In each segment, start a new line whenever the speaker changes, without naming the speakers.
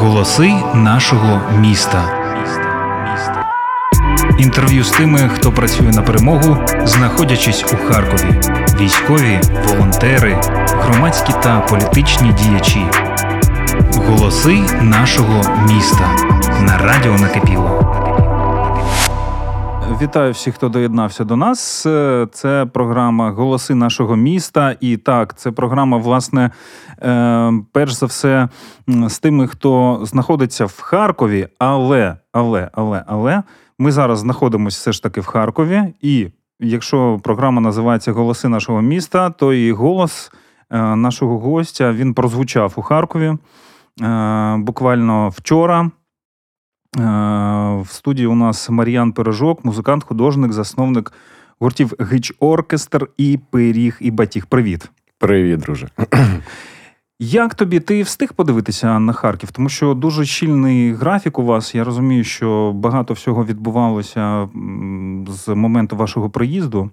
Голоси нашого міста. Інтерв'ю з тими, хто працює на перемогу, знаходячись у Харкові. Військові, волонтери, громадські та політичні діячі. Голоси нашого міста на радіо накипіло. Вітаю всіх, хто доєднався до нас. Е, Це програма Голоси нашого міста. І так, це програма, власне, е, перш за все, з тими, хто знаходиться в Харкові, але, але, але, але ми зараз знаходимося все ж таки в Харкові. І якщо програма називається Голоси нашого міста, то і голос е, нашого гостя він прозвучав у Харкові буквально вчора. Е, В студії у нас Мар'ян Пирожок, музикант, художник, засновник гуртів Гич Оркестр і Пиріг і Батіг. Привіт.
Привіт, друже.
Як тобі ти встиг подивитися на Харків? Тому що дуже щільний графік у вас. Я розумію, що багато всього відбувалося з моменту вашого приїзду.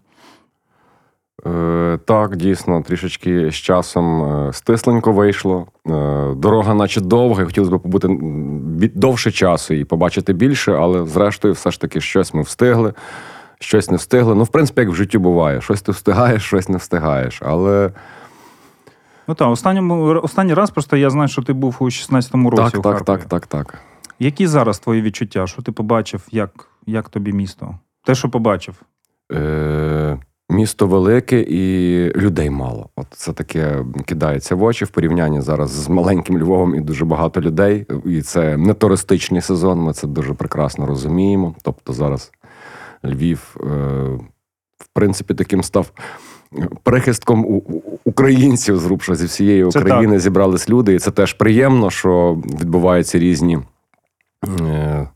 Е, так, дійсно, трішечки з часом е, стисленько вийшло. Е, дорога, наче довга, і хотілося б побути довше часу і побачити більше, але зрештою, все ж таки, щось ми встигли, щось не встигли. Ну, в принципі, як в житті буває. Щось ти встигаєш, щось не встигаєш. Але
Ну так, останньому останній раз просто я знаю, що ти був у 16-му році.
так,
у
так, так, так, так.
Які зараз твої відчуття? Що ти побачив? Як, як тобі місто? Те, що побачив.
Е, місто велике і людей мало. От це таке кидається в очі в порівнянні зараз з маленьким Львовом і дуже багато людей. І це не туристичний сезон. Ми це дуже прекрасно розуміємо. Тобто зараз Львів, е, в принципі, таким став. Прихистком українців, зрубша зі всієї України зібрались люди, і це теж приємно, що відбуваються різні е,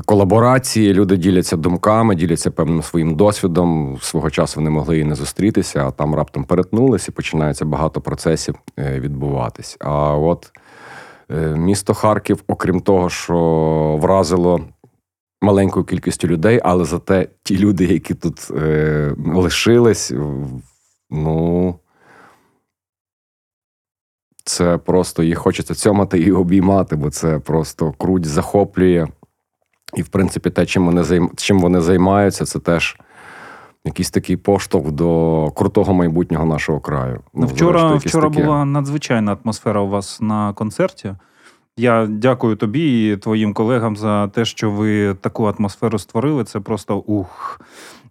колаборації, люди діляться думками, діляться певним своїм досвідом. Свого часу вони могли і не зустрітися, а там раптом перетнулись і починається багато процесів е, відбуватись. А от е, місто Харків, окрім того, що вразило маленькою кількістю людей, але зате ті люди, які тут е, лишились, ну. Це просто їх хочеться цьомати і обіймати, бо це просто круть захоплює. І, в принципі, те, чим вони, займ... чим вони займаються, це теж якийсь такий поштовх до крутого майбутнього нашого краю.
Ну, вчора
якесь
вчора
такі...
була надзвичайна атмосфера у вас на концерті. Я дякую тобі і твоїм колегам за те, що ви таку атмосферу створили. Це просто ух.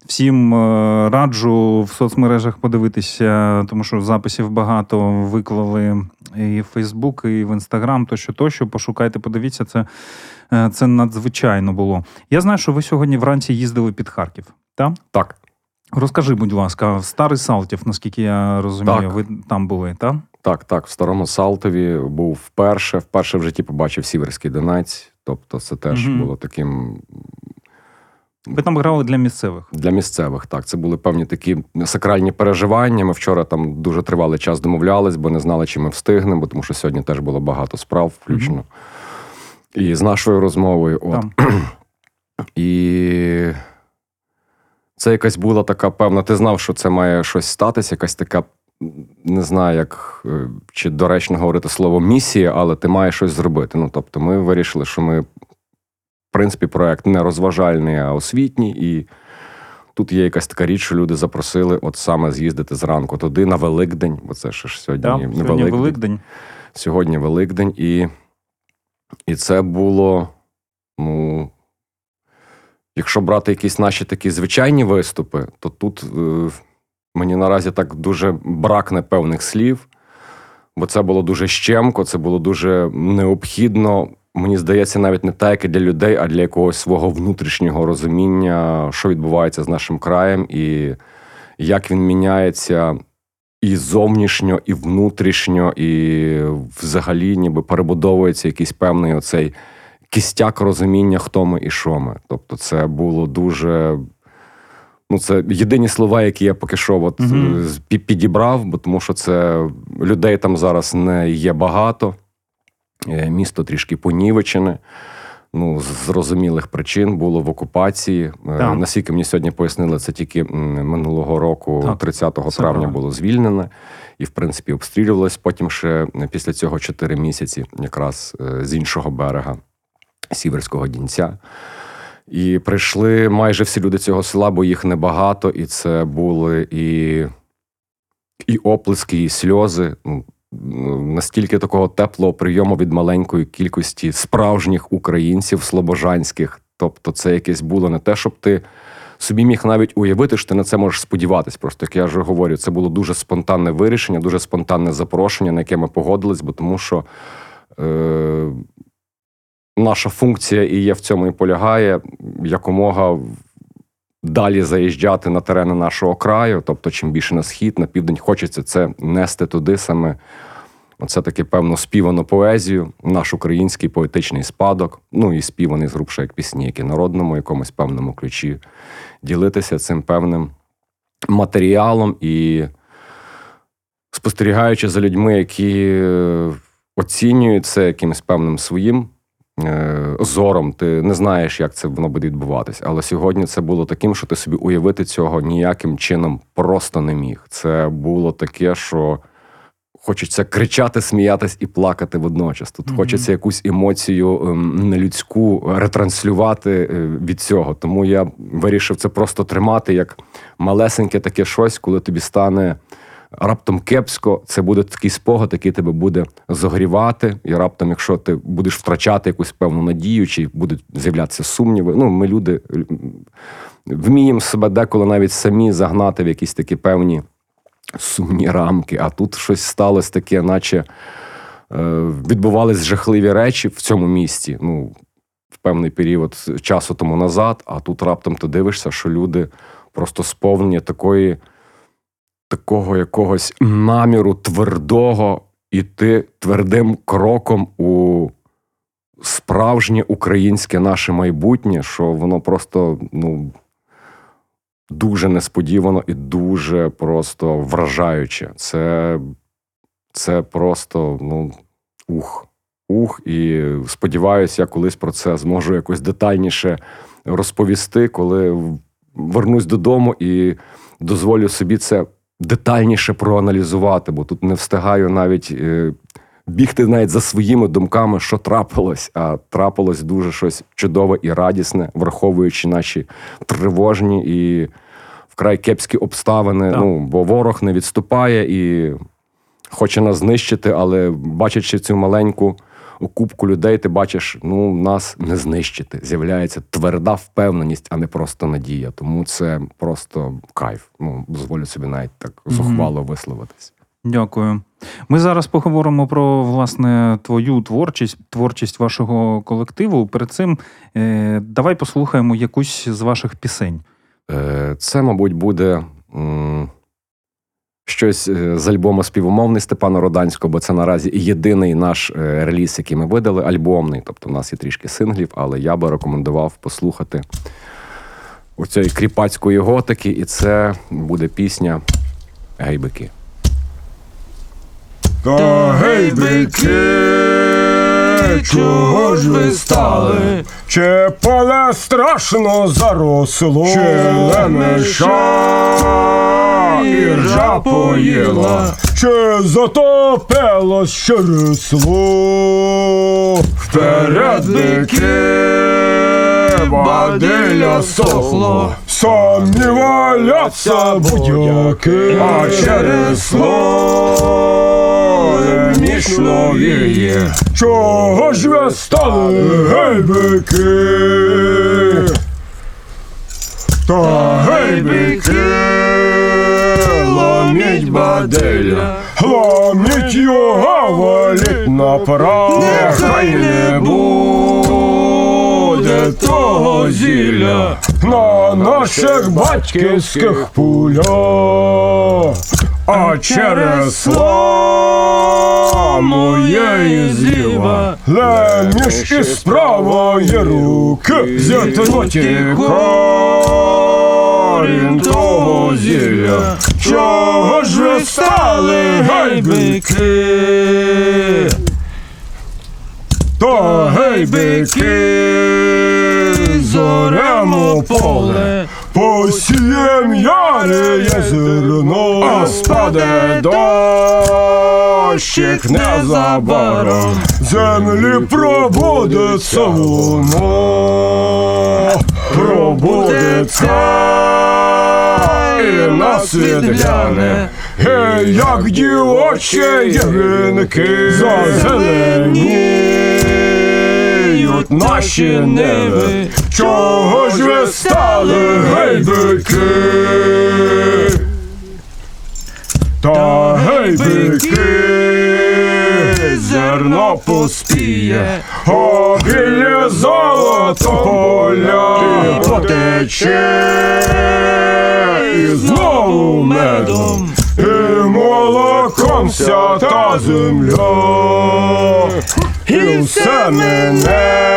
Всім е, раджу в соцмережах подивитися, тому що записів багато виклали і в Фейсбук, і в Інстаграм, тощо, тощо. Пошукайте, подивіться, це, е, це надзвичайно було. Я знаю, що ви сьогодні вранці їздили під Харків. Так?
Так.
Розкажи, будь ласка, в старий Салтів, наскільки я розумію,
Так.
ви там були, так?
Так, так, в старому Салтові був вперше. Вперше в житті побачив Сіверський Донець. Тобто, це теж
Мгм.
було таким
Ви там грали для місцевих.
для місцевих. Так, це були певні такі сакральні переживання. Ми вчора там дуже тривалий час домовлялись, бо не знали, чи ми встигнемо, бо тому що сьогодні теж було багато справ, включно. І з нашою розмовою. От.
Там.
І це якась була така певна. Ти знав, що це має щось статися, якась така. Не знаю, як е, чи доречно говорити слово місія, але ти маєш щось зробити. Ну, тобто, ми вирішили, що ми, в принципі, проект не розважальний, а освітній. І тут є якась така річ, що люди запросили от саме з'їздити зранку туди на Великдень, бо це ж сьогодні, не
Сьогодні
Великдень.
Великдень.
Сьогодні Великдень, і, і це було. Ну, якщо брати якісь наші такі звичайні виступи, то тут е, мені наразі так дуже бракне певних слів, бо це було дуже щемко, це було дуже необхідно. Мені здається, навіть не так, як і для людей, а для якогось свого внутрішнього розуміння, що відбувається з нашим краєм, і як він міняється і зовнішньо, і внутрішньо, і взагалі ніби перебудовується якийсь певний оцей кістяк розуміння, хто ми і що ми. Тобто, це було дуже. Ну, це єдині слова, які я поки що от, е, підібрав, бо тому що це людей там зараз не є багато. Е, Місто трішки понівечене. Ну, з зрозумілих причин було в окупації. Е,
Так.
Наскільки мені сьогодні пояснили, це тільки минулого року,
Так,
30
це
травня, було звільнене. і, в принципі, обстрілювалось потім ще після цього 4 місяці, якраз з іншого берега Сіверського Дінця. І прийшли майже всі люди цього села, бо їх небагато, і це були і, і оплески, і сльози. Ну, Настільки такого теплого прийому від маленької кількості справжніх українців слобожанських. Тобто, це якесь було не те, щоб ти собі міг навіть уявити, що ти на це можеш сподіватись. Просто як я вже говорю, це було дуже спонтанне вирішення, дуже спонтанне запрошення, на яке ми погодились, бо тому що е, наша функція і є в цьому і полягає якомога далі заїжджати на терени нашого краю. Тобто, чим більше на схід, на південь хочеться це нести туди саме. Оце таки певно співану поезію, наш український поетичний спадок, ну і співаний зрубше як пісні, які народному, якомусь певному ключі, ділитися цим певним матеріалом і спостерігаючи за людьми, які е, оцінюють це якимось певним своїм зором, ти не знаєш, як це воно буде відбуватись. Але сьогодні це було таким, що ти собі уявити цього ніяким чином просто не міг. Це було таке, що. Хочеться кричати, сміятись і плакати водночас. Тут mm-hmm. хочеться якусь емоцію ем, нелюдську ретранслювати е, від цього. Тому я вирішив це просто тримати як малесеньке таке щось, коли тобі стане раптом кепсько. Це буде такий спогад, який тебе буде зогрівати. І раптом, якщо ти будеш втрачати якусь певну надію, чи будуть з'являтися сумніви. Ну, ми люди вміємо себе деколи навіть самі загнати в якісь такі певні сумні рамки, а тут щось сталося таке, наче е, відбувались жахливі речі в цьому місті. Ну, в певний період часу тому назад, а тут раптом ти дивишся, що люди просто сповнені такої, такого якогось наміру твердого іти твердим кроком у справжнє українське наше майбутнє, що воно просто, ну дуже несподівано і дуже просто вражаюче. Це це просто ну, ух. Ух, і сподіваюся, я колись про це зможу якось детальніше розповісти, коли вернусь додому і дозволю собі це детальніше проаналізувати, бо тут не встигаю навіть е, бігти навіть за своїми думками, що трапилось, а трапилось дуже щось чудове і радісне, враховуючи наші тривожні і вкрай кепські обставини. Так. Ну, бо ворог не відступає і хоче нас знищити, але бачачи цю маленьку. У кубку людей ти бачиш, ну нас не знищити. З'являється тверда впевненість, а не просто надія. Тому це просто кайф. Ну дозволю собі навіть так зухвало висловитись.
Дякую. Ми зараз поговоримо про власне твою творчість, творчість вашого колективу. Перед цим е, давай послухаємо якусь з ваших пісень.
Е, Це, мабуть, буде м, щось е, з альбому співумовний Степана Роданського, бо це наразі єдиний наш е, реліз, який ми видали, альбомний. Тобто, в нас є трішки синглів, але я би рекомендував послухати оцієї кріпацької готики, і це буде пісня Гейбики.
Та гейбики, чого ж ви стали? Чи поле страшно заросло, чи лемеша і ржа поїла, чи затопилось чересло? Вперед бики, бадиля сохло, самі валяться будяки, а чересло мішно віє. Чого ж ви стали гейбики? Та гейбики, ломіть баделя, ломіть його валіть направо, нехай не буде того зілля на наших батьківських пулях, а через слава моєї зліва, леміш із правої руки, зітноті корінь того зілля, чого ж ви стали гайбики? То гейбики зоремо поле, Посієм яре зерно, а спаде дощик незабаром, землі пробудеться воно, пробудеться і на світ. Гей, як дівочі ягинки зазеленіють наші неви. Чого ж ви стали, гей, бики? Та гей, бики, зерно поспіє, обілє золото поля потече, і знову медом, і молоком вся та земля, і все мене,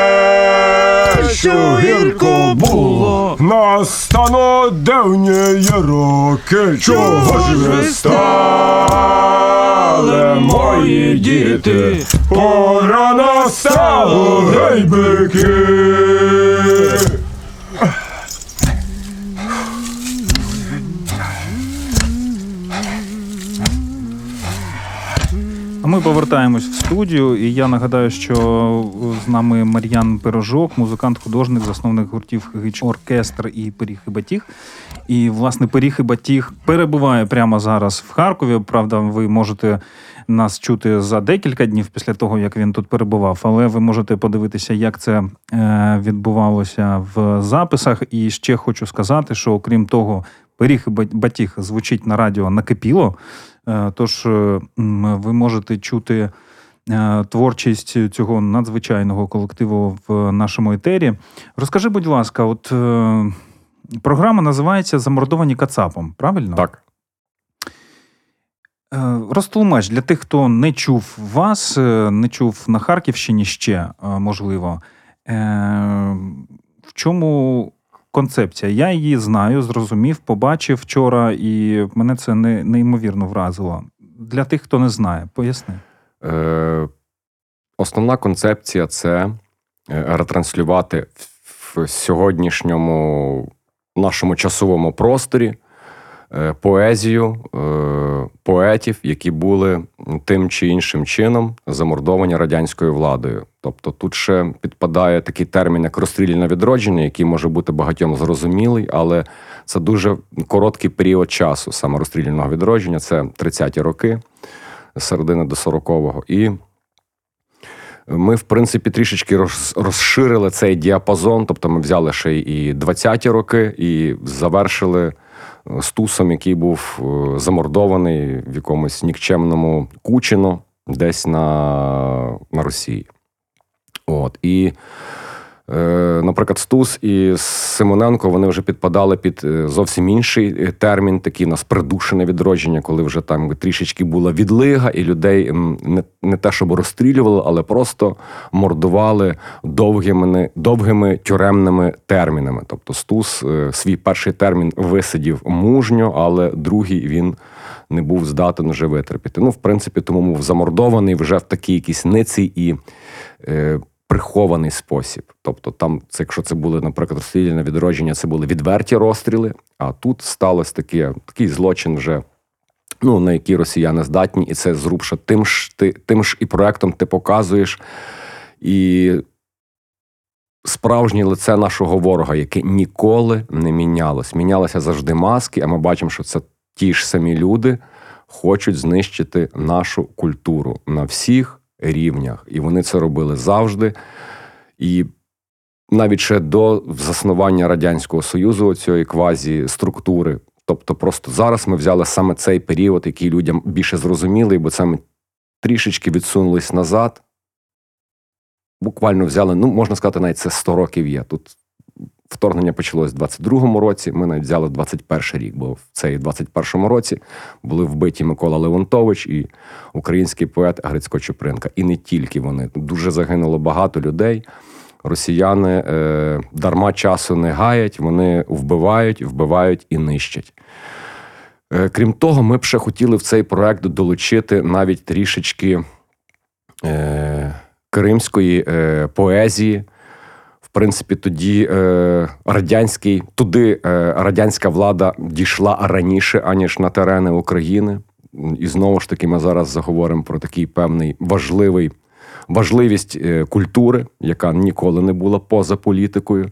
що гірко було, настану давні роки, чого ж ви стали, мої діти, пора настало, гей, бики.
Ми повертаємось в студію, і я нагадаю, що з нами Мар'ян Пирожок, музикант-художник, засновник гуртів Гич Оркестр і Пиріг і Батіг. І, власне, Пиріг і Батіг перебуває прямо зараз в Харкові. Правда, ви можете нас чути за декілька днів після того, як він тут перебував, але ви можете подивитися, як це е, відбувалося в записах. І ще хочу сказати, що окрім того, Пиріг і Батіг звучить на радіо накипіло. Е, Тож е, ви можете чути е, творчість цього надзвичайного колективу в нашому етері. Розкажи, будь ласка, от програма називається Замордовані Кацапом, правильно?
Так.
Розтлумач для тих, хто не чув вас, не чув на Харківщині ще, можливо. В чому концепція? Я її знаю, зрозумів, побачив вчора, і мене це не, неймовірно вразило. Для тих, хто не знає, поясни.
Е, основна концепція це е, ретранслювати в, сьогоднішньому нашому часовому просторі поезію е, поетів, які були тим чи іншим чином замордовані радянською владою. Тобто тут ще підпадає такий термін, як розстріляне відродження, який може бути багатьом зрозумілий, але це дуже короткий період часу саме розстріляного відродження, це 30-ті роки, середини до 40-го. І ми, в принципі, трішечки розширили цей діапазон. Тобто ми взяли ще і 20-ті роки і завершили е, стусом, який був е, замордований в якомусь нікчемному Кучино, десь на, на Росії. От. І, наприклад, Стус і Симоненко вони вже підпадали під е, зовсім інший е, термін, такий нас придушене відродження, коли вже там трішечки була відлига, і людей не, не те, щоб розстрілювали, але просто мордували довгими, довгими тюремними термінами. Тобто Стус е, свій перший термін висидів мужньо, але другий він не був здатен вже витерпіти. Ну, в принципі, тому був замордований вже в такій якійсь ниці і е, прихований спосіб. Тобто, там, це, якщо це були, наприклад, розстріляне відродження, це були відверті розстріли, а тут сталося таке, такий злочин вже. Ну, на які росіяни здатні, і це зрубша тим ж ти тим ж і проектом ти показуєш і справжнє лице нашого ворога, яке ніколи не мінялось. Мінялися завжди маски, а ми бачимо, що це ті ж самі люди хочуть знищити нашу культуру на всіх рівнях. І вони це робили завжди. І навіть ще до заснування Радянського Союзу цієї квазі структури. Тобто, просто зараз ми взяли саме цей період, який людям більше зрозумілий, бо це ми трішечки відсунулись назад. Буквально взяли, ну можна сказати, навіть це 100 років є. Тут вторгнення почалось в 22-му році. Ми навіть взяли 21 рік, бо в цей 21-му році були вбиті Микола Леонтович і український поет Грицько Чупринка. І не тільки вони. Дуже загинуло багато людей. Росіяни е, дарма часу не гаять, вони вбивають, вбивають і нищать. Е, крім того, ми б ще хотіли в цей проект долучити навіть трішечки е, кримської е, поезії. Принципі, тоді е, радянський, туди е, радянська влада дійшла раніше, аніж на терени України. І знову ж таки, ми зараз заговоримо про такий певний важливий важливість е, культури, яка ніколи не була поза політикою.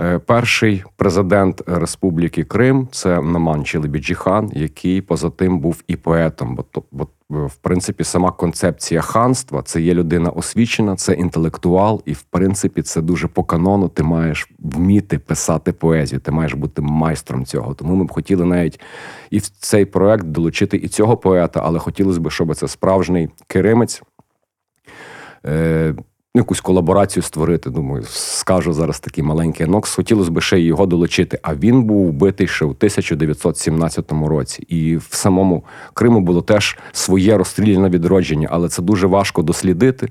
Е, Перший президент Республіки Крим це Наман Челебіджіхан, який поза тим був і поетом. Бо бо е, в принципі сама концепція ханства це є людина освічена, це інтелектуал, і в принципі це дуже по канону. Ти маєш вміти писати поезію, ти маєш бути майстром цього. Тому ми б хотіли навіть і в цей проект долучити і цього поета, але хотілося б, щоб це справжній керимець. Ну, якусь колаборацію створити. Думаю, скажу зараз такий маленький анокс. Хотілося б ще його долучити. А він був вбитий ще у 1917 році. І в самому Криму було теж своє розстріляне відродження, але це дуже важко дослідити.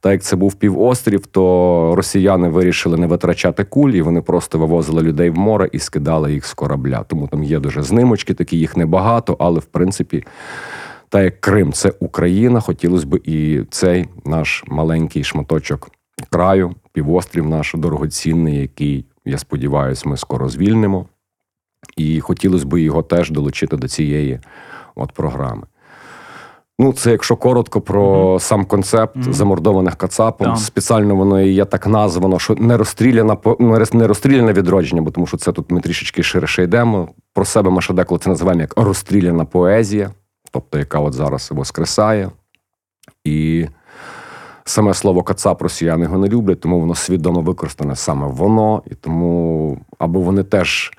Так як це був півострів, то росіяни вирішили не витрачати кулі, вони просто вивозили людей в море і скидали їх з корабля. Тому там є дуже знимочки, такі їх небагато, але в принципі. Та як Крим це Україна, хотілося б і цей наш маленький шматочок краю, півострів наш дорогоцінний, який, я сподіваюся, ми скоро звільнимо. І хотілося б його теж долучити до цієї от програми. Ну, це якщо коротко про mm-hmm. сам концепт mm-hmm. замордованих кацапом. Yeah. Спеціально воно і є так названо, що не розстріляна не розстріляне відродження, бо тому що це тут ми трішечки ширше йдемо. Про себе ми ще деколи це називаємо як розстріляна поезія тобто яка от зараз воскресає. І саме слово Кацап росіяни його не люблять, тому воно свідомо використане саме воно, і тому або вони теж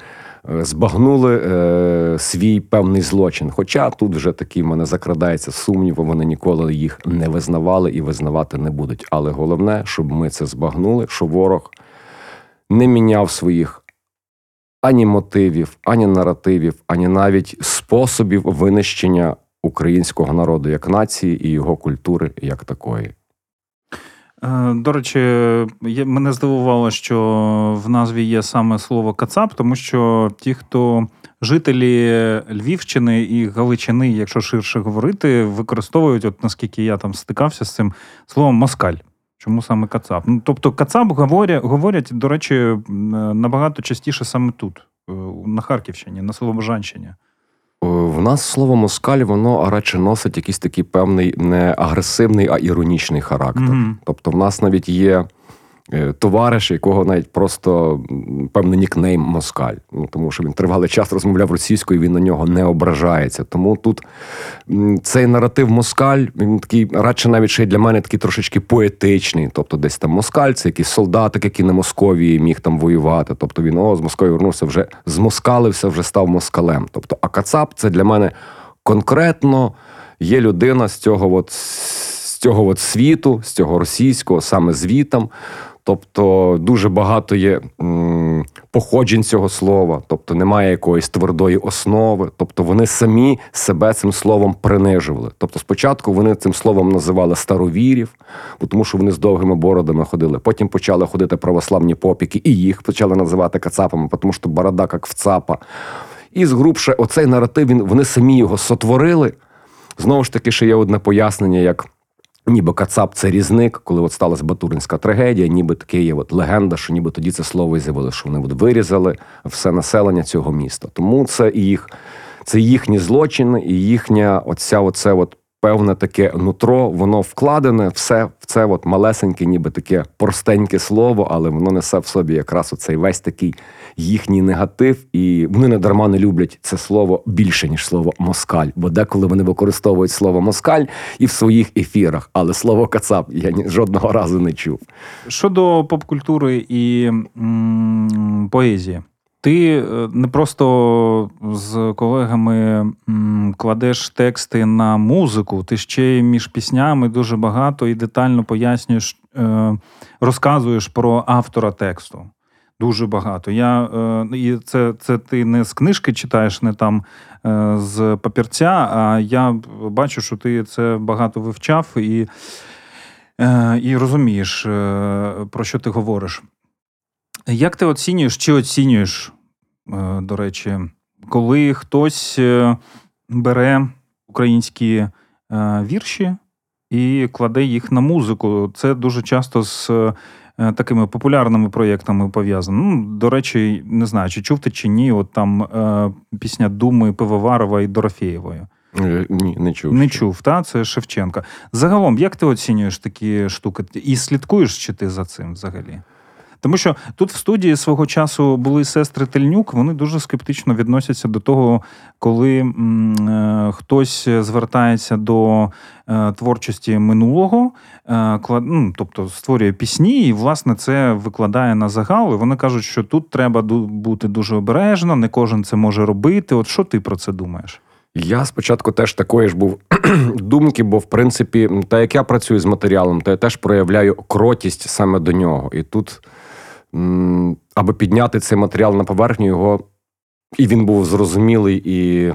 е, збагнули е, свій певний злочин. Хоча тут вже такий в мене закрадається сумнів, вони ніколи їх не визнавали і визнавати не будуть. Але головне, щоб ми це збагнули, що ворог не міняв своїх. Ані мотивів, ані наративів, ані навіть способів винищення українського народу як нації і його культури як такої.
Е, до речі, мене здивувало, що в назві є саме слово Кацап, тому що ті, хто жителі Львівщини і Галичини, якщо ширше говорити, використовують, от наскільки я там стикався з цим словом москаль. Чому саме Кацап? Ну, Тобто Кацап говорять, говорять, до речі, набагато частіше саме тут, е, на Харківщині, на Слобожанщині.
В нас слово москаль, воно радше носить якийсь такий певний не агресивний, а іронічний характер. Mm-hmm. Тобто, в нас навіть є Е, товариш, якого навіть просто певний нікнейм Москаль. Ну, Тому що він тривалий час розмовляв російською, він на нього не ображається. Тому тут цей наратив Москаль, він такий, радше навіть ще й для мене такий трошечки поетичний. Тобто, десь там Москаль, це якийсь солдатик, який на Московії міг там воювати. Тобто він о, з Московії вернувся, вже змоскалився, вже став москалем. Тобто, а Кацап це для мене конкретно є людина з цього от. З цього от світу, з цього російського, саме звітом, Тобто дуже багато є м, походжень цього слова, тобто немає якоїсь твердої основи. Тобто вони самі себе цим словом принижували. Тобто, спочатку вони цим словом називали старовірів, тому що вони з довгими бородами ходили. Потім почали ходити православні попіки, і їх почали називати кацапами, тому що борода як в цапа. І згрубше, оцей наратив він вони самі його сотворили. Знову ж таки, ще є одне пояснення, як. Ніби Кацап це різник, коли от сталася Батуринська трагедія, ніби таке є от легенда, що ніби тоді це слово і з'явили, що вони от вирізали все населення цього міста. Тому це їх, це їхні злочини, і їхня оця оце от певне таке нутро, воно вкладене, все в це от малесеньке, ніби таке простеньке слово, але воно несе в собі якраз оцей весь такий їхній негатив, і вони не дарма не люблять це слово більше ніж слово москаль. Бо деколи вони використовують слово москаль і в своїх ефірах, але слово Кацап я ні жодного разу не чув.
Щодо поп-культури і м- поезії. Ти е, не просто з колегами кладеш тексти на музику, ти ще й між піснями дуже багато і детально пояснюєш, е, розказуєш про автора тексту. Дуже багато. Я, е, І це це ти не з книжки читаєш, не там з папірця, а я бачу, що ти це багато вивчав і, і розумієш, про що ти говориш. Як ти оцінюєш чи оцінюєш, е, до речі, коли хтось е, бере українські е, вірші і кладе їх на музику? Це дуже часто з такими популярними проєктами пов'язано. Ну, до речі, не знаю, чи чув ти чи ні. От там пісня Думи Пивоварова і Дорофєєвої.
Ні, не чув.
Не
ще.
чув, та це Шевченка. Загалом, як ти оцінюєш такі штуки? І слідкуєш чи ти за цим взагалі? Тому що тут в студії свого часу були сестри Тельнюк, вони дуже скептично відносяться до того, коли м, е, хтось звертається до е, творчості минулого, е, ну, тобто створює пісні, і власне це викладає на загал. І вони кажуть, що тут треба бути дуже обережно, не кожен це може робити. От що ти про це думаєш?
Я спочатку теж такої ж був думки, бо в принципі, та як я працюю з матеріалом, то я теж проявляю кротість саме до нього. І тут, аби підняти цей матеріал на поверхню, його і він був зрозумілий і.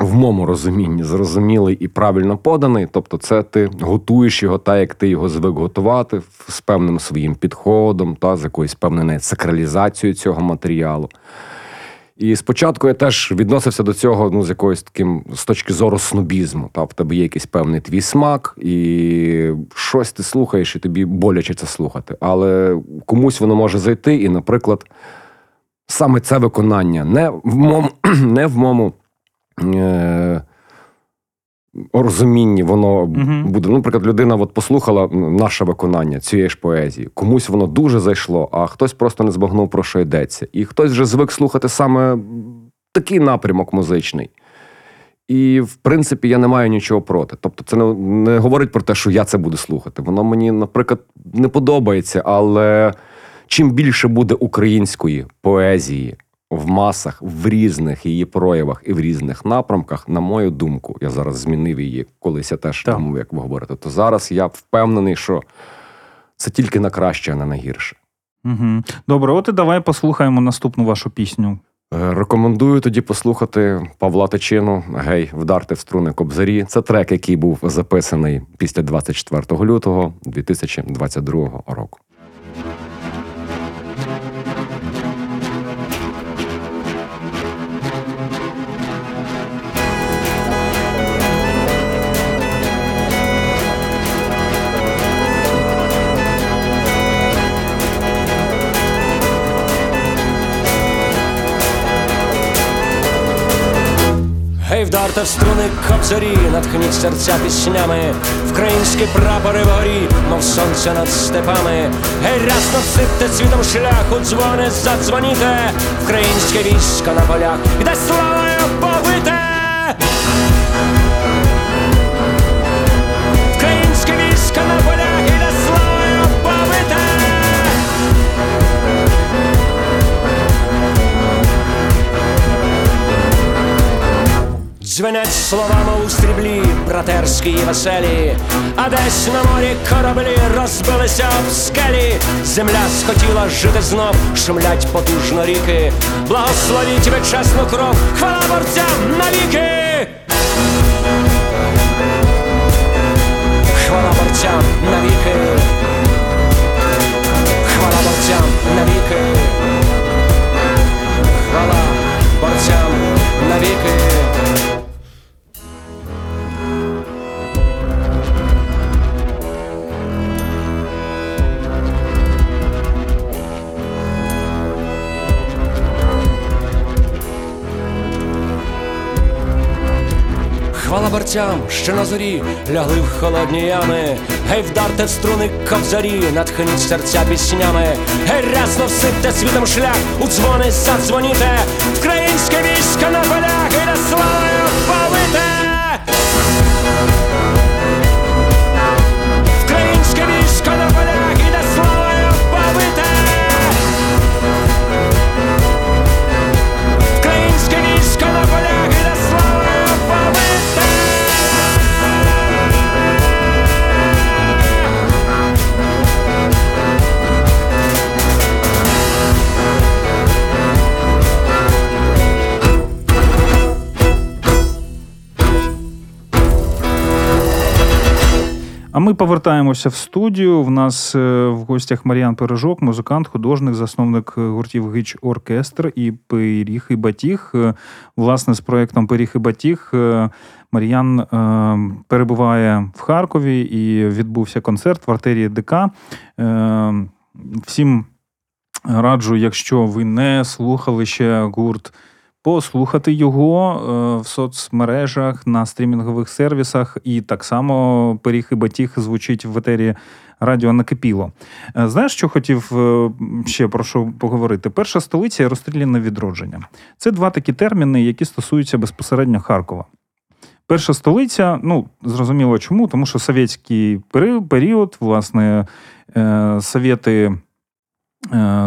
В моєму розумінні зрозумілий і правильно поданий. Тобто, це ти готуєш його так, як ти його звик готувати, з певним своїм підходом, та з якоюсь певною сакралізацією цього матеріалу. І спочатку я теж відносився до цього ну, з якоюсь таким з точки зору снобізму. Та в тебе є якийсь певний твій смак, і щось ти слухаєш, і тобі боляче це слухати. Але комусь воно може зайти, і, наприклад, саме це виконання не в мому, не в мому. е- розумінні воно
Мгм.
буде. Ну, наприклад, людина от послухала наше виконання цієї ж поезії. Комусь воно дуже зайшло, а хтось просто не збагнув, про що йдеться. І хтось вже звик слухати саме такий напрямок музичний. І, в принципі, я не маю нічого проти. Тобто, це не, не говорить про те, що я це буду слухати. Воно мені, наприклад, не подобається, але чим більше буде української поезії в масах, в різних її проявах і в різних напрямках, на мою думку, я зараз змінив її, колись я теж
Так.
тому, як ви говорите, то зараз я впевнений, що це тільки на краще, а не на гірше.
Угу. Добре, от і давай послухаємо наступну вашу пісню.
Е, Рекомендую тоді послухати Павла Тичину Гей, вдарте в струни кобзарі. Це трек, який був записаний після 24 лютого 2022 року.
В струни кобзарі, натхніть серця піснями, Вкраїнські прапори вгорі, мов сонце над степами. Гей, рясно всипте цвітом шляху, дзвони задзвоніте, Вкраїнське військо на полях, іде славою побите. Дзвенять словами у стріблі, братерські і веселі, а десь на морі кораблі розбилися об скелі. Земля схотіла жити знов, шумлять потужно ріки. Благословіть ви чесну кров, хвала борцям навіки! Хвала борцям навіки! Хвала борцям навіки! Хвала борцям навіки! Хвала борцям, що на зорі лягли в холодні ями. Гей, вдарте в струни кобзарі, натхніть серця піснями. Гей, рясно всипте світом шлях, у дзвони задзвоніте. Українське військо на полях і на славою повите.
А ми повертаємося в студію. В нас е, в гостях Мар'ян Пережок, музикант, художник, засновник е, гуртів Гич Оркестр і Пиріг і Батіг. Е, Власне, з проєктом Пиріг і Батіг Мар'ян перебуває в Харкові і відбувся концерт в артерії ДК. Всім раджу, якщо ви не слухали ще гурт, послухати його е, в соцмережах на стрімінгових сервісах, і так само пиріг і батіг звучить в етері радіо накипіло. Е, Знаєш, що хотів е, ще про що поговорити? Перша столиця і розстріляне відродження. Це два такі терміни, які стосуються безпосередньо Харкова. Перша столиця, ну зрозуміло чому, тому що совєтський період, власне, совєти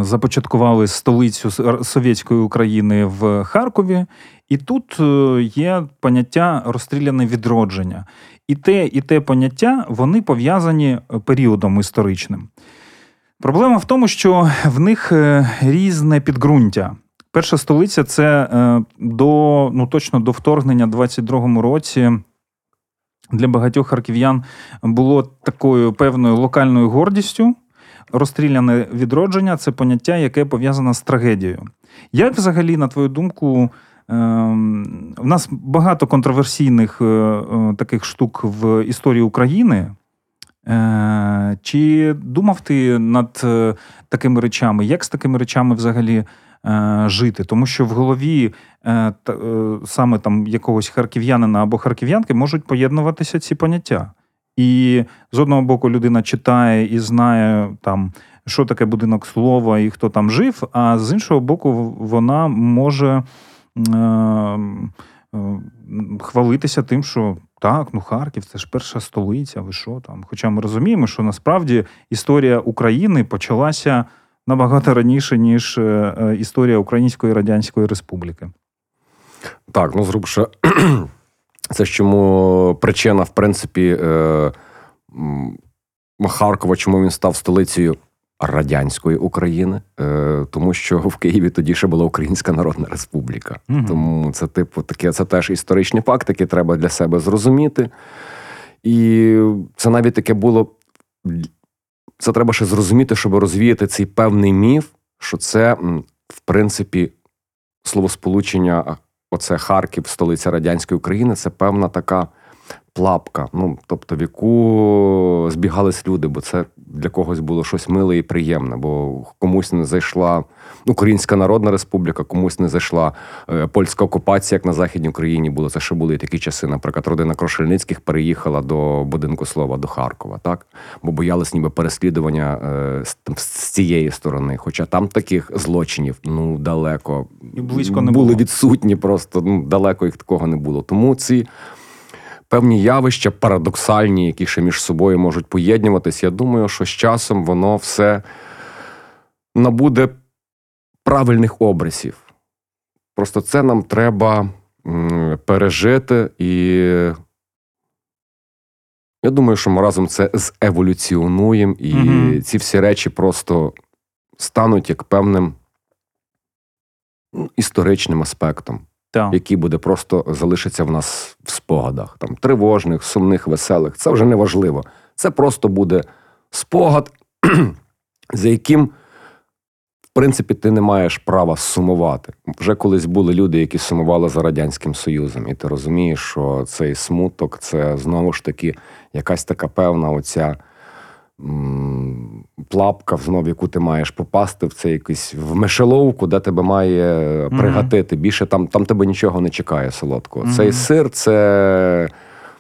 започаткували столицю совєтської України в Харкові, і тут е, є поняття розстріляне відродження. І те, і те поняття вони пов'язані е, періодом історичним. Проблема в тому, що в них е, різне підґрунтя. Перша столиця це е, до ну точно до вторгнення 22-му році. Для багатьох харків'ян було такою певною локальною гордістю. Розстріляне відродження це поняття, яке пов'язане з трагедією. Як взагалі, на твою думку, ем, в нас багато контроверсійних е, е, таких штук в історії України. Е, Чи думав ти над такими речами? Як з такими речами взагалі жити? Тому що в голові саме там якогось харків'янина або харків'янки можуть поєднуватися ці поняття. І з одного боку людина читає і знає там, що таке будинок слова і хто там жив, а з іншого боку, вона може е, е, хвалитися тим, що так, ну Харків, це ж перша столиця, ви що там? Хоча ми розуміємо, що насправді історія України почалася набагато раніше, ніж е, е, історія Української Радянської Республіки.
Так, ну зрубше, це ж чому причина, в принципі, е, Харкова, чому він став столицею радянської України, е, тому що в Києві тоді ще була Українська Народна Республіка.
Мгм.
Тому це, типу, таке, це теж історичні факти, які треба для себе зрозуміти. І це навіть таке було. Це треба ще зрозуміти, щоб розвіяти цей певний міф, що це, в принципі, словосполучення, оце Харків, столиця радянської України, це певна така плапка, ну, тобто, в яку збігались люди, бо це для когось було щось миле і приємне, бо комусь не зайшла Українська Народна Республіка, комусь не зайшла е, польська окупація, як на Західній Україні було. Це ще були такі часи. Наприклад, родина Крошельницьких переїхала до будинку слова до Харкова, так? Бо боялись ніби переслідування е, з, з цієї сторони. Хоча там таких злочинів ну далеко
І близько не
були
було.
відсутні, просто ну, далеко їх такого не було. Тому ці певні явища парадоксальні, які ще між собою можуть поєднуватись. Я думаю, що з часом воно все набуде правильних образів. Просто це нам треба пережити, і я думаю, що ми разом це зеволюціонуємо, і
Мгм.
ці всі речі просто стануть як певним ну, історичним аспектом
Так.
який буде просто залишиться в нас в спогадах, там тривожних, сумних, веселих. Це вже не важливо. Це просто буде спогад, за яким, в принципі, ти не маєш права сумувати. Вже колись були люди, які сумували за Радянським Союзом, і ти розумієш, що цей смуток це знову ж таки якась така певна оця. Плапка, знов, яку ти маєш попасти, в це якийсь в мишеловку, де тебе має пригатити. Mm-hmm. Більше там, там тебе нічого не чекає солодкого.
Мгм.
Цей сир це,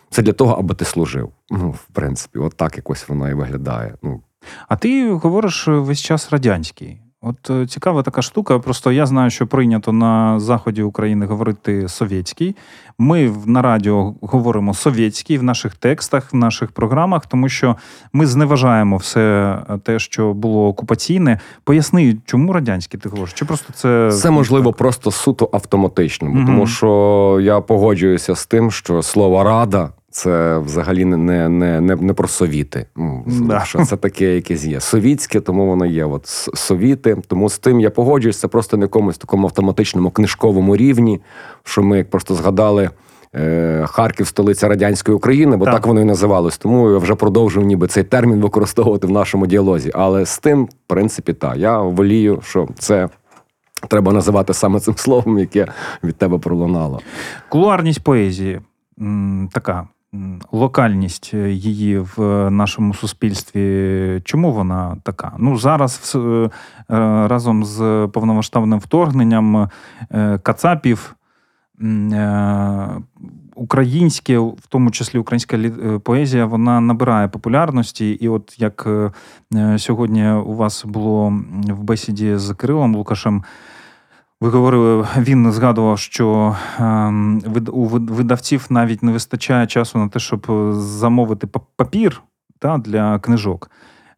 це для того, аби ти служив. Ну, в принципі, от так якось воно і виглядає. Ну,
А ти говориш е, весь час радянський. От е, цікава така штука. Просто я знаю, що прийнято на заході України говорити совєтський. Ми на радіо говоримо совєтський в наших текстах, в наших програмах, тому що ми зневажаємо все е, те, що було окупаційне. Поясни, чому радянський ти говориш? Чи просто це
Це можливо просто суто автоматично,
Мгм.
тому що я погоджуюся з тим, що слово рада це взагалі не, не, не, не, про совіти. Ну,
Да.
Що це таке, якесь є. Совітське, тому воно є. От совіти. Тому з тим я погоджуюся. Це просто на якомусь такому автоматичному книжковому рівні, що ми як просто згадали. е, Харків, столиця радянської України, бо
Так.
так, воно і називалось. Тому я вже продовжую ніби цей термін використовувати в нашому діалозі. Але з тим, в принципі, так. Я волію, що це треба називати саме цим словом, яке від тебе пролунало.
Кулуарність поезії така. Локальність е, її в нашому суспільстві, чому вона така? Ну, зараз е, е, разом з повномасштабним вторгненням Кацапів. Українське, в тому числі українська поезія, вона набирає популярності. І от як сьогодні у вас було в бесіді з Кирилом Лукашем, ви говорили, він згадував, що ем, у видавців навіть не вистачає часу на те, щоб е, замовити папір та, для книжок,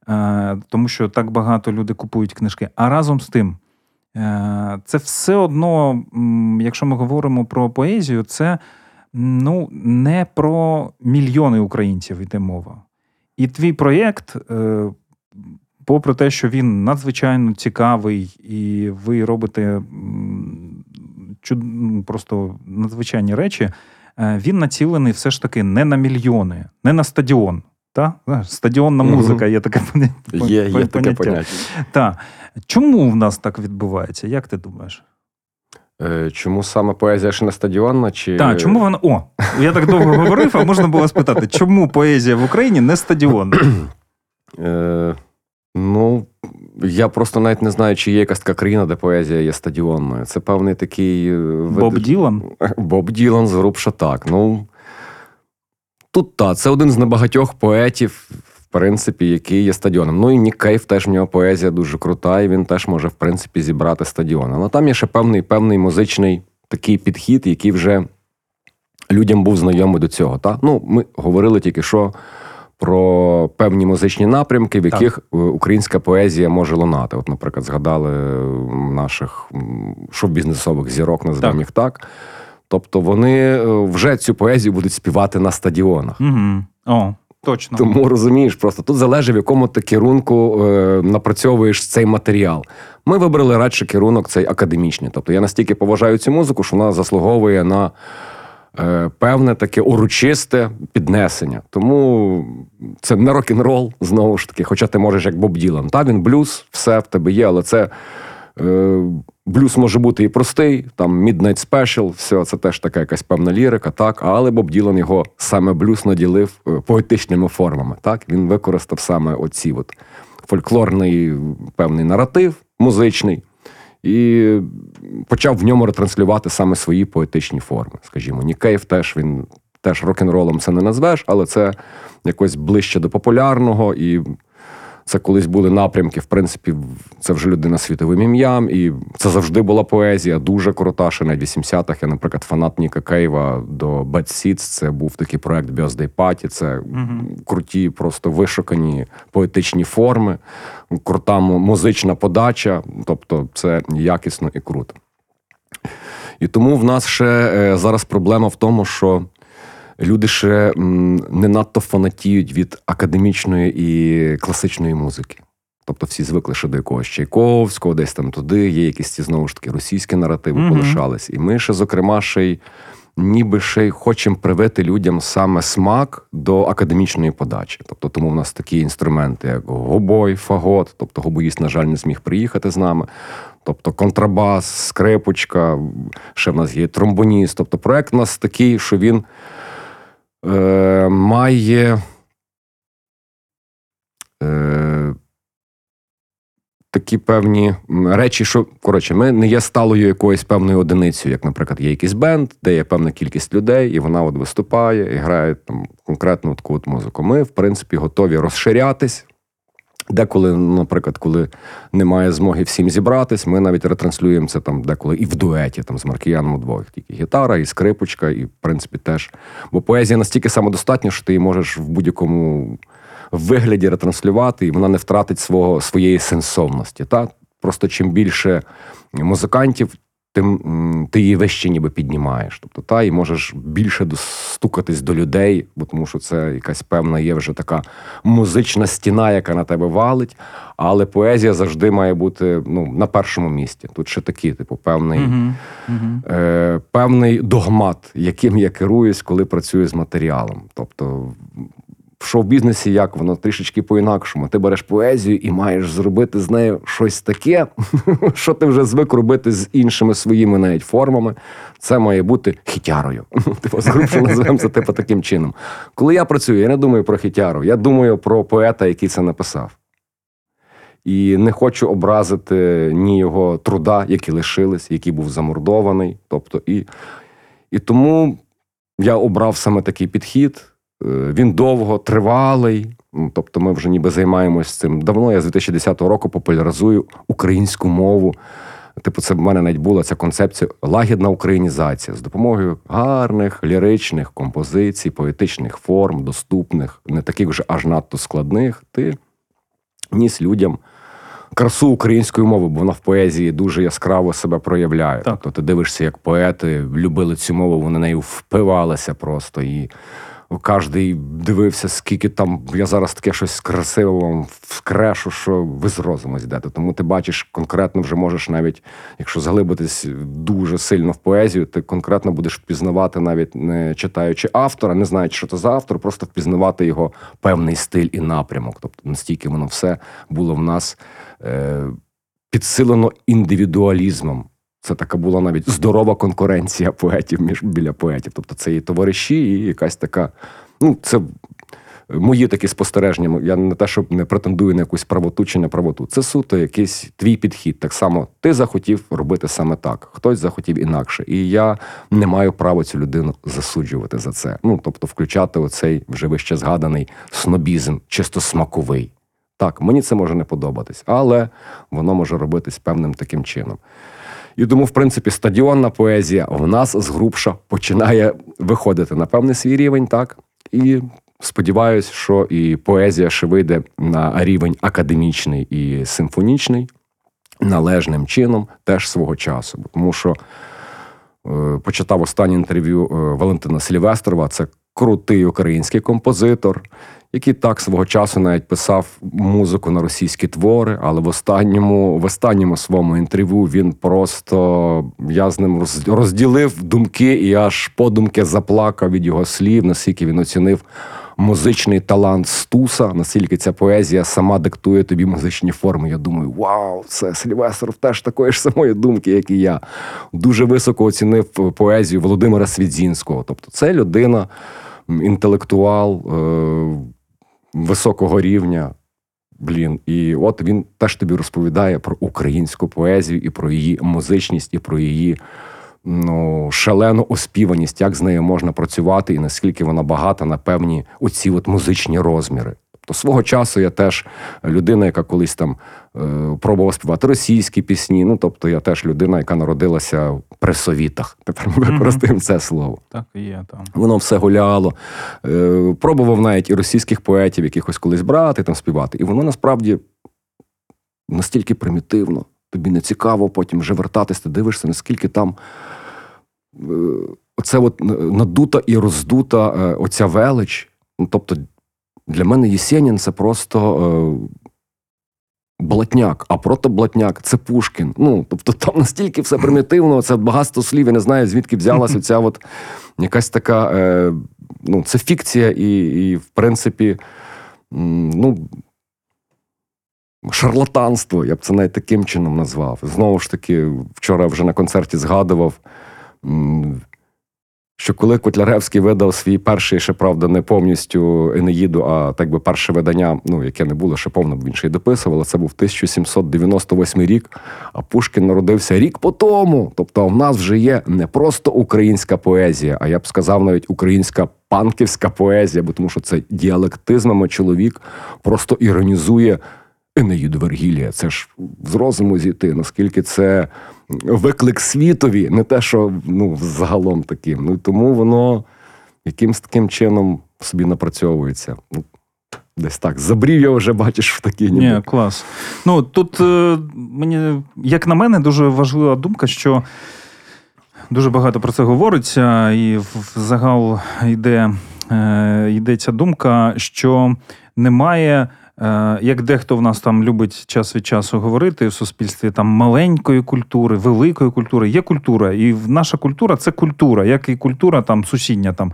е, тому що так багато люди купують книжки. А разом з тим, е, це все одно, якщо ми говоримо про поезію, це ну, не про мільйони українців йде мова. І твій проєкт, попри те, що він надзвичайно цікавий, і ви робите просто надзвичайні речі, е, він націлений все ж таки не на мільйони, не на стадіон. Та? Стадіонна музика є таке поня-
Є, є таке
поняття.
поняття.
Та. Чому в нас так відбувається? Як ти думаєш?
Е, Чому саме поезія ще не стадіонна? Чи...
Так, чому вона. О, я так довго говорив, а можна було спитати, чому поезія в Україні не стадіонна?
Ну, я просто навіть не знаю, чи є якась така країна, де поезія є стадіонною. Це певний такий. е,
Боб Ділан?
Боб Ділан згрубша так. Ну, тут так, це один з небагатьох поетів, в принципі, який є стадіоном. Ну і Нік Кейв теж в нього поезія дуже крута, і він теж може, в принципі, зібрати стадіон. Але там є ще певний, певний музичний такий підхід, який вже людям був знайомий до цього. Та? Ну, ми говорили тільки що. Про певні музичні напрямки, в яких е, українська поезія може лунати. От, наприклад, згадали наших шоу-бізнесових зірок, називаємо
Так.
їх так. Тобто вони е, вже цю поезію будуть співати на стадіонах.
Угу. О, точно.
Тому розумієш, просто тут залежить, в якому ти керунку е, напрацьовуєш цей матеріал. Ми вибрали радше керунок цей академічний. Тобто я настільки поважаю цю музику, що вона заслуговує на певне таке урочисте піднесення. Тому це не рок-н-рол, знову ж таки, хоча ти можеш як Боб Ділан. Та він блюз, все в тебе є, але це. Е, Блюз може бути і простий, там Midnight Special, все, це теж така якась певна лірика, так. Але Боб Ділан його саме блюз наділив е, поетичними формами. Так, він використав саме оці от фольклорний певний наратив музичний і почав в ньому ретранслювати саме свої поетичні форми. Скажімо, Нікеїв теж він теж рок-н-ролом це не назвеш, але це якось ближче до популярного і. Це колись були напрямки, в принципі, це вже людина з світовим ім'ям, і це завжди була поезія, дуже крута. Ще на 80-х. Я, наприклад, фанат Ніка Кейва до Bad Seeds. Це був такий проект Birthday Party. Це круті, просто вишукані поетичні форми, крута музична подача. Тобто, це якісно і круто. І тому в нас ще е, зараз проблема в тому, що люди ще не надто фанатіють від академічної і класичної музики. Тобто всі звикли ще до якогось Чайковського, десь там туди, є якісь ці знову ж таки російські наративи
Мгм.
полишались. І ми ще, зокрема, ще й ніби ще й хочемо привити людям саме смак до академічної подачі. Тобто, тому в нас такі інструменти, як гобой, фагот, тобто гобоїст, на жаль, не зміг приїхати з нами. Тобто контрабас, скрипочка, ще в нас є тромбоніст. Тобто проект у нас такий, що він е, має е, такі певні речі, що коротше, ми не є сталою якоюсь певною одиницею, як, наприклад, є якийсь бенд, де є певна кількість людей, і вона от виступає і грає там конкретну таку от музику. Ми, в принципі, готові розширятись. Деколи, наприклад, коли немає змоги всім зібратись, ми навіть ретранслюємо це там деколи і в дуеті там з Маркіяном удвох. Тільки гітара, і скрипочка, і в принципі теж. Бо поезія настільки самодостатня, що ти її можеш в будь-якому вигляді ретранслювати, і вона не втратить свого, своєї сенсовності. Та? Просто чим більше музикантів, тим ти її вище ніби піднімаєш. Тобто, та, і можеш більше достукатись до людей, бо тому що це якась певна є вже така музична стіна, яка на тебе валить. Але поезія завжди має бути ну, на першому місці. Тут ще такий, типу, певний.
Угу.
е, певний догмат, яким я керуюсь, коли працюю з матеріалом. Тобто, в шоу-бізнесі як воно трішечки по-інакшому. Ти береш поезію і маєш зробити з нею щось таке, що ти вже звик робити з іншими своїми навіть формами. Це має бути хітярою. Типу, згрубше називаємо це типу таким чином. Коли я працюю, я не думаю про хітяру, я думаю про поета, який це написав. І не хочу образити ні його труда, які лишились, який був замордований. Тобто, і, і тому я обрав саме такий підхід. Е, Він довго тривалий. Ну, Тобто, ми вже ніби займаємось цим. Давно я з 2010 року популяризую українську мову. Типу, це в мене навіть була ця концепція лагідна українізація з допомогою гарних ліричних композицій, поетичних форм, доступних, не таких вже аж надто складних. Ти ніс людям красу української мови, бо вона в поезії дуже яскраво себе проявляє.
Так.
Тобто ти дивишся, як поети любили цю мову, вони нею впивалися просто. І кожен дивився, скільки там я зараз таке щось красиве вам вкрешу, що ви з розуму зійдете. Тому ти бачиш конкретно вже можеш навіть, якщо заглибитись дуже сильно в поезію, ти конкретно будеш впізнавати, навіть не читаючи автора, не знаючи, що це за автор, просто впізнавати його певний стиль і напрямок. Тобто настільки воно все було в нас е, підсилено індивідуалізмом. Це така була навіть здорова конкуренція поетів між біля поетів. Тобто це і товариші, і якась така. Ну, це мої такі спостереження. Я не те, що не претендую на якусь правоту чи неправоту. Це суто якийсь твій підхід. Так само ти захотів робити саме так, хтось захотів інакше. І я не маю права цю людину засуджувати за це. Ну тобто, включати оцей вже вище згаданий снобізм, чисто смаковий. Так, мені це може не подобатись, але воно може робитись певним таким чином. І тому, в принципі, стадіонна поезія в нас згрубша починає виходити на певний свій рівень, так? І сподіваюся, що і поезія ще вийде на рівень академічний і симфонічний належним чином теж свого часу. Тому що е, почитав останнє інтерв'ю е, Валентина Сільвестрова, це крутий український композитор, який так свого часу навіть писав музику на російські твори, але в останньому, в останньому своєму інтерв'ю він просто я з ним розділив думки і аж подумки заплакав від його слів, наскільки він оцінив музичний талант Стуса, наскільки ця поезія сама диктує тобі музичні форми. Я думаю, вау, це Сильвестр теж такої ж самої думки, як і я. Дуже високо оцінив поезію Володимира Свідзінського. Тобто, це людина, інтелектуал е, високого рівня. Блін, і от він теж тобі розповідає про українську поезію і про її музичність, і про її ну, шалену оспіваність, як з нею можна працювати, і наскільки вона багата на певні оці от музичні розміри. Тобто свого часу я теж людина, яка колись там е, пробувала співати російські пісні. Ну, тобто я теж людина, яка народилася при совітах. Тепер ми використаємо це слово.
Так і є там.
Воно все гуляло. Е, пробував навіть і російських поетів якихось колись брати, там співати. І воно насправді настільки примітивно. Тобі не цікаво потім вже вертатись, ти дивишся, наскільки там е, оце от надута і роздута оця велич. Ну, тобто, для мене Єсенін це просто е, блатняк, а протоблатняк це Пушкін. Ну, тобто там настільки все примітивно, це багатство слів, я не знаю, звідки взялася ця от якась така. Е, ну, це фікція, і, і в принципі, ну. Шарлатанство, я б це навіть таким чином назвав. Знову ж таки, вчора вже на концерті згадував, що коли Котляревський видав свій перший, ще правда, не повністю Енеїду, а так би перше видання, ну яке не було ще повно, бо він ще й дописував, це був 1798 рік. А Пушкін народився рік по тому. Тобто, в нас вже є не просто українська поезія, а я б сказав, навіть українська панківська поезія, бо тому що це діалектизмами чоловік просто іронізує. Енеїду Вергілія, це ж з розуму зійти, наскільки це виклик світові, не те, що ну, загалом таким. Ну тому воно якимсь таким чином собі напрацьовується. Ну, Десь так. Забрів я вже бачиш в такій ніби.
Ні, клас. Ну тут е, мені, як на мене, дуже важлива думка, що дуже багато про це говориться, і в в загал йде, е, йдеться думка, що немає. Е, Як дехто в нас там любить час від часу говорити в суспільстві там маленької культури, великої культури, є культура, і наша культура це культура, як і культура там сусідня, там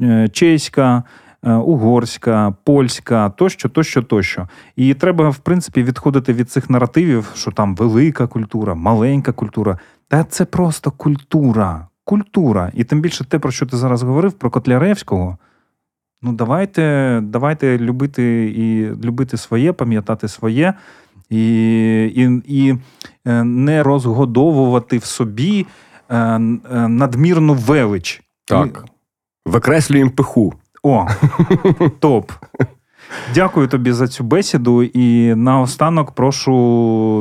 е, чеська, е, угорська, польська, тощо, тощо, тощо. І треба, в принципі, відходити від цих наративів, що там велика культура, маленька культура. Та це просто культура. Культура. І тим більше те, про що ти зараз говорив, про Котляревського. Ну, давайте, давайте любити і любити своє, пам'ятати своє, і, і, і е, не розгодовувати в собі е, е, надмірну велич.
Так. Викреслюємо пиху.
О, топ. Дякую тобі за цю бесіду. І наостанок прошу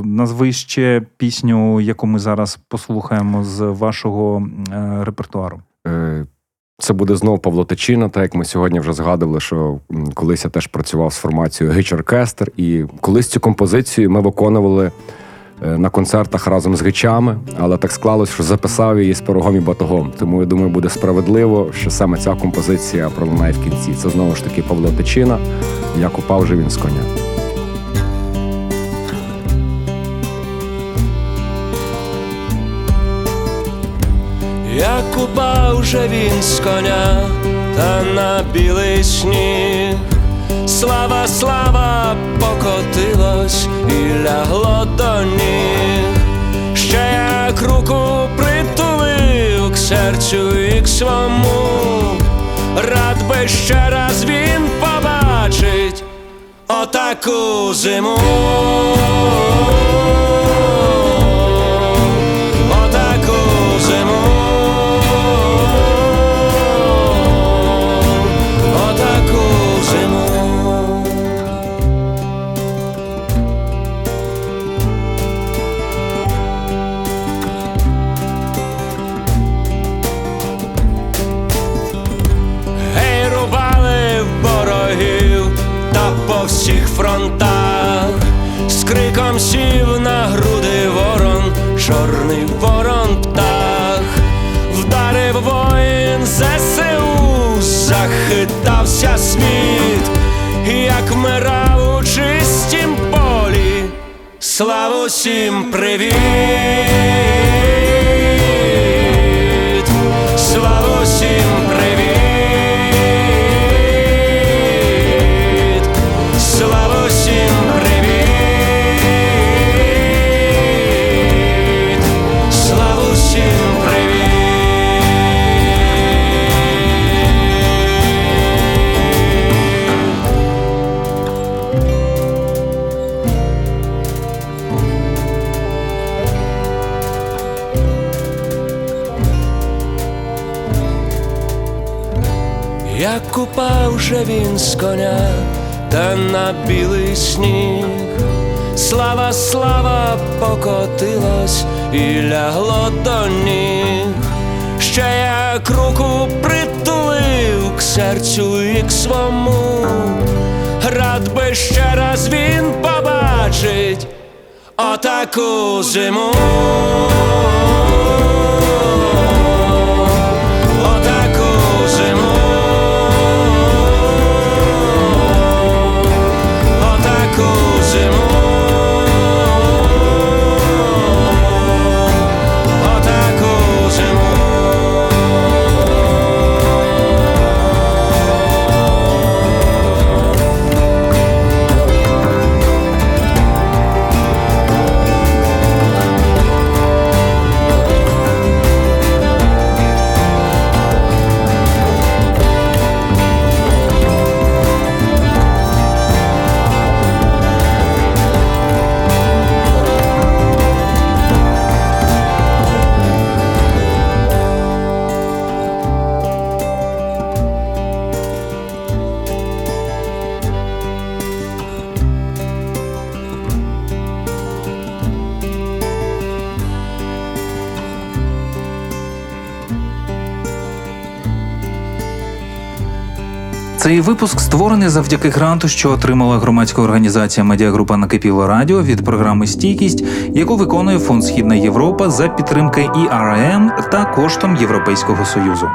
назви ще пісню, яку ми зараз послухаємо з вашого репертуару.
Е, Це буде знову Павло Тичина, так як ми сьогодні вже згадували, що колись я теж працював з формацією Гич Оркестр, і колись цю композицію ми виконували е, на концертах разом з гичами, але так склалось, що записав її з пирогом і батогом. Тому я думаю, буде справедливо, що саме ця композиція пролунає в кінці. Це знову ж таки Павло Тичина, як упав же він з коня.
Як упав же він з коня та на білий сніг, слава, слава покотилось і лягло до ніг, ще як руку притулив к серцю і к свому, рад би ще раз він побачить отаку зиму. Як мера у чистім полі, славу всім привіт, Як упав же він з коня та на білий сніг, слава, слава покотилась і лягло до ніг, ще як руку притулив к серцю і к свому, рад би ще раз він побачить отаку зиму.
Випуск створений завдяки гранту, що отримала громадська організація Медіагрупа Накипіло Радіо від програми Стійкість, яку виконує Фонд Східна Європа за підтримки ІРМ та коштом Європейського союзу.